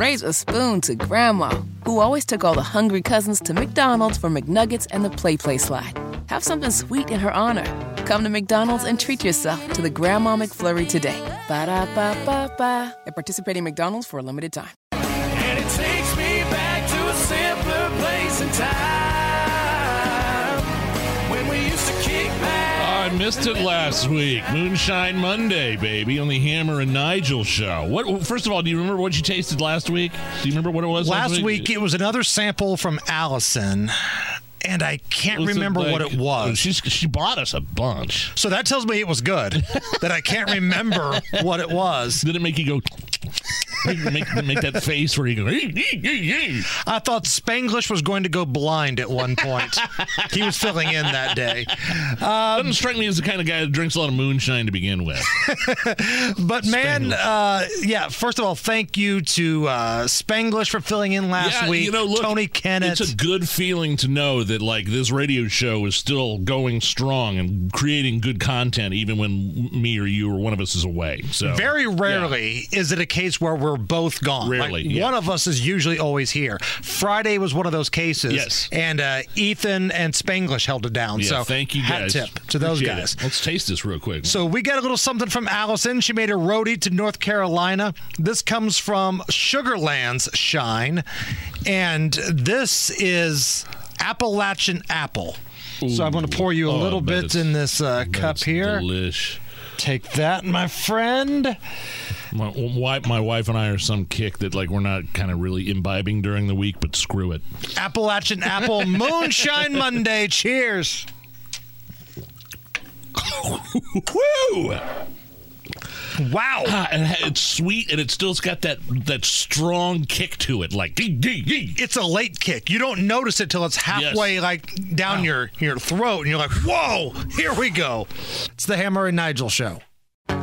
Raise a spoon to Grandma, who always took all the hungry cousins to McDonald's for McNuggets and the PlayPlace slide. Have something sweet in her honor. Come to McDonald's and treat yourself to the Grandma McFlurry today. Ba da ba ba ba. At participating McDonald's for a limited time. And it takes me back to a simpler place time I missed it last week. Moonshine Monday, baby, on the Hammer and Nigel show. What? First of all, do you remember what you tasted last week? Do you remember what it was last, Last week, it was another sample from Allison, and I can't remember like- what it was. She's, she bought us a bunch. So that tells me it was good. that I can't remember what it was. Did it make you go? Make, make that face where you go. I thought Spanglish was going to go blind at one point. he was filling in that day. Doesn't strike me as the kind of guy that drinks a lot of moonshine to begin with. But man, uh, yeah. First of all, thank you to uh, Spanglish for filling in last yeah, week. you know, look, Tony Kennett. It's a good feeling to know that like this radio show is still going strong and creating good content, even when me or you or one of us is away. So Very rarely is it a case where we're both gone. Like, yeah. One of us is usually always here. Friday was one of those cases. Yes. And uh, Ethan and Spanglish held it down. Yeah, so thank you hat guys. tip to those Appreciate guys. it. Let's taste this real quick. So we got a little something from Allison. She made a roadie to North Carolina. This comes from Sugarland's Shine, and this is Appalachian apple. so I'm going to pour you a Oh, little bit in this uh, cup here. Delish. Take that, my friend. My wife, my wife and I are some kick that like we're not kind of really imbibing during the week, but screw it. Appalachian Apple Moonshine Monday. Cheers. Woo! Wow. Ah, it's sweet, and it still's got that that strong kick to it, like gee, gee, gee. It's a late kick. You don't notice it till it's halfway like down your, your throat, and you're like, whoa, here we go. It's the Hammer and Nigel show.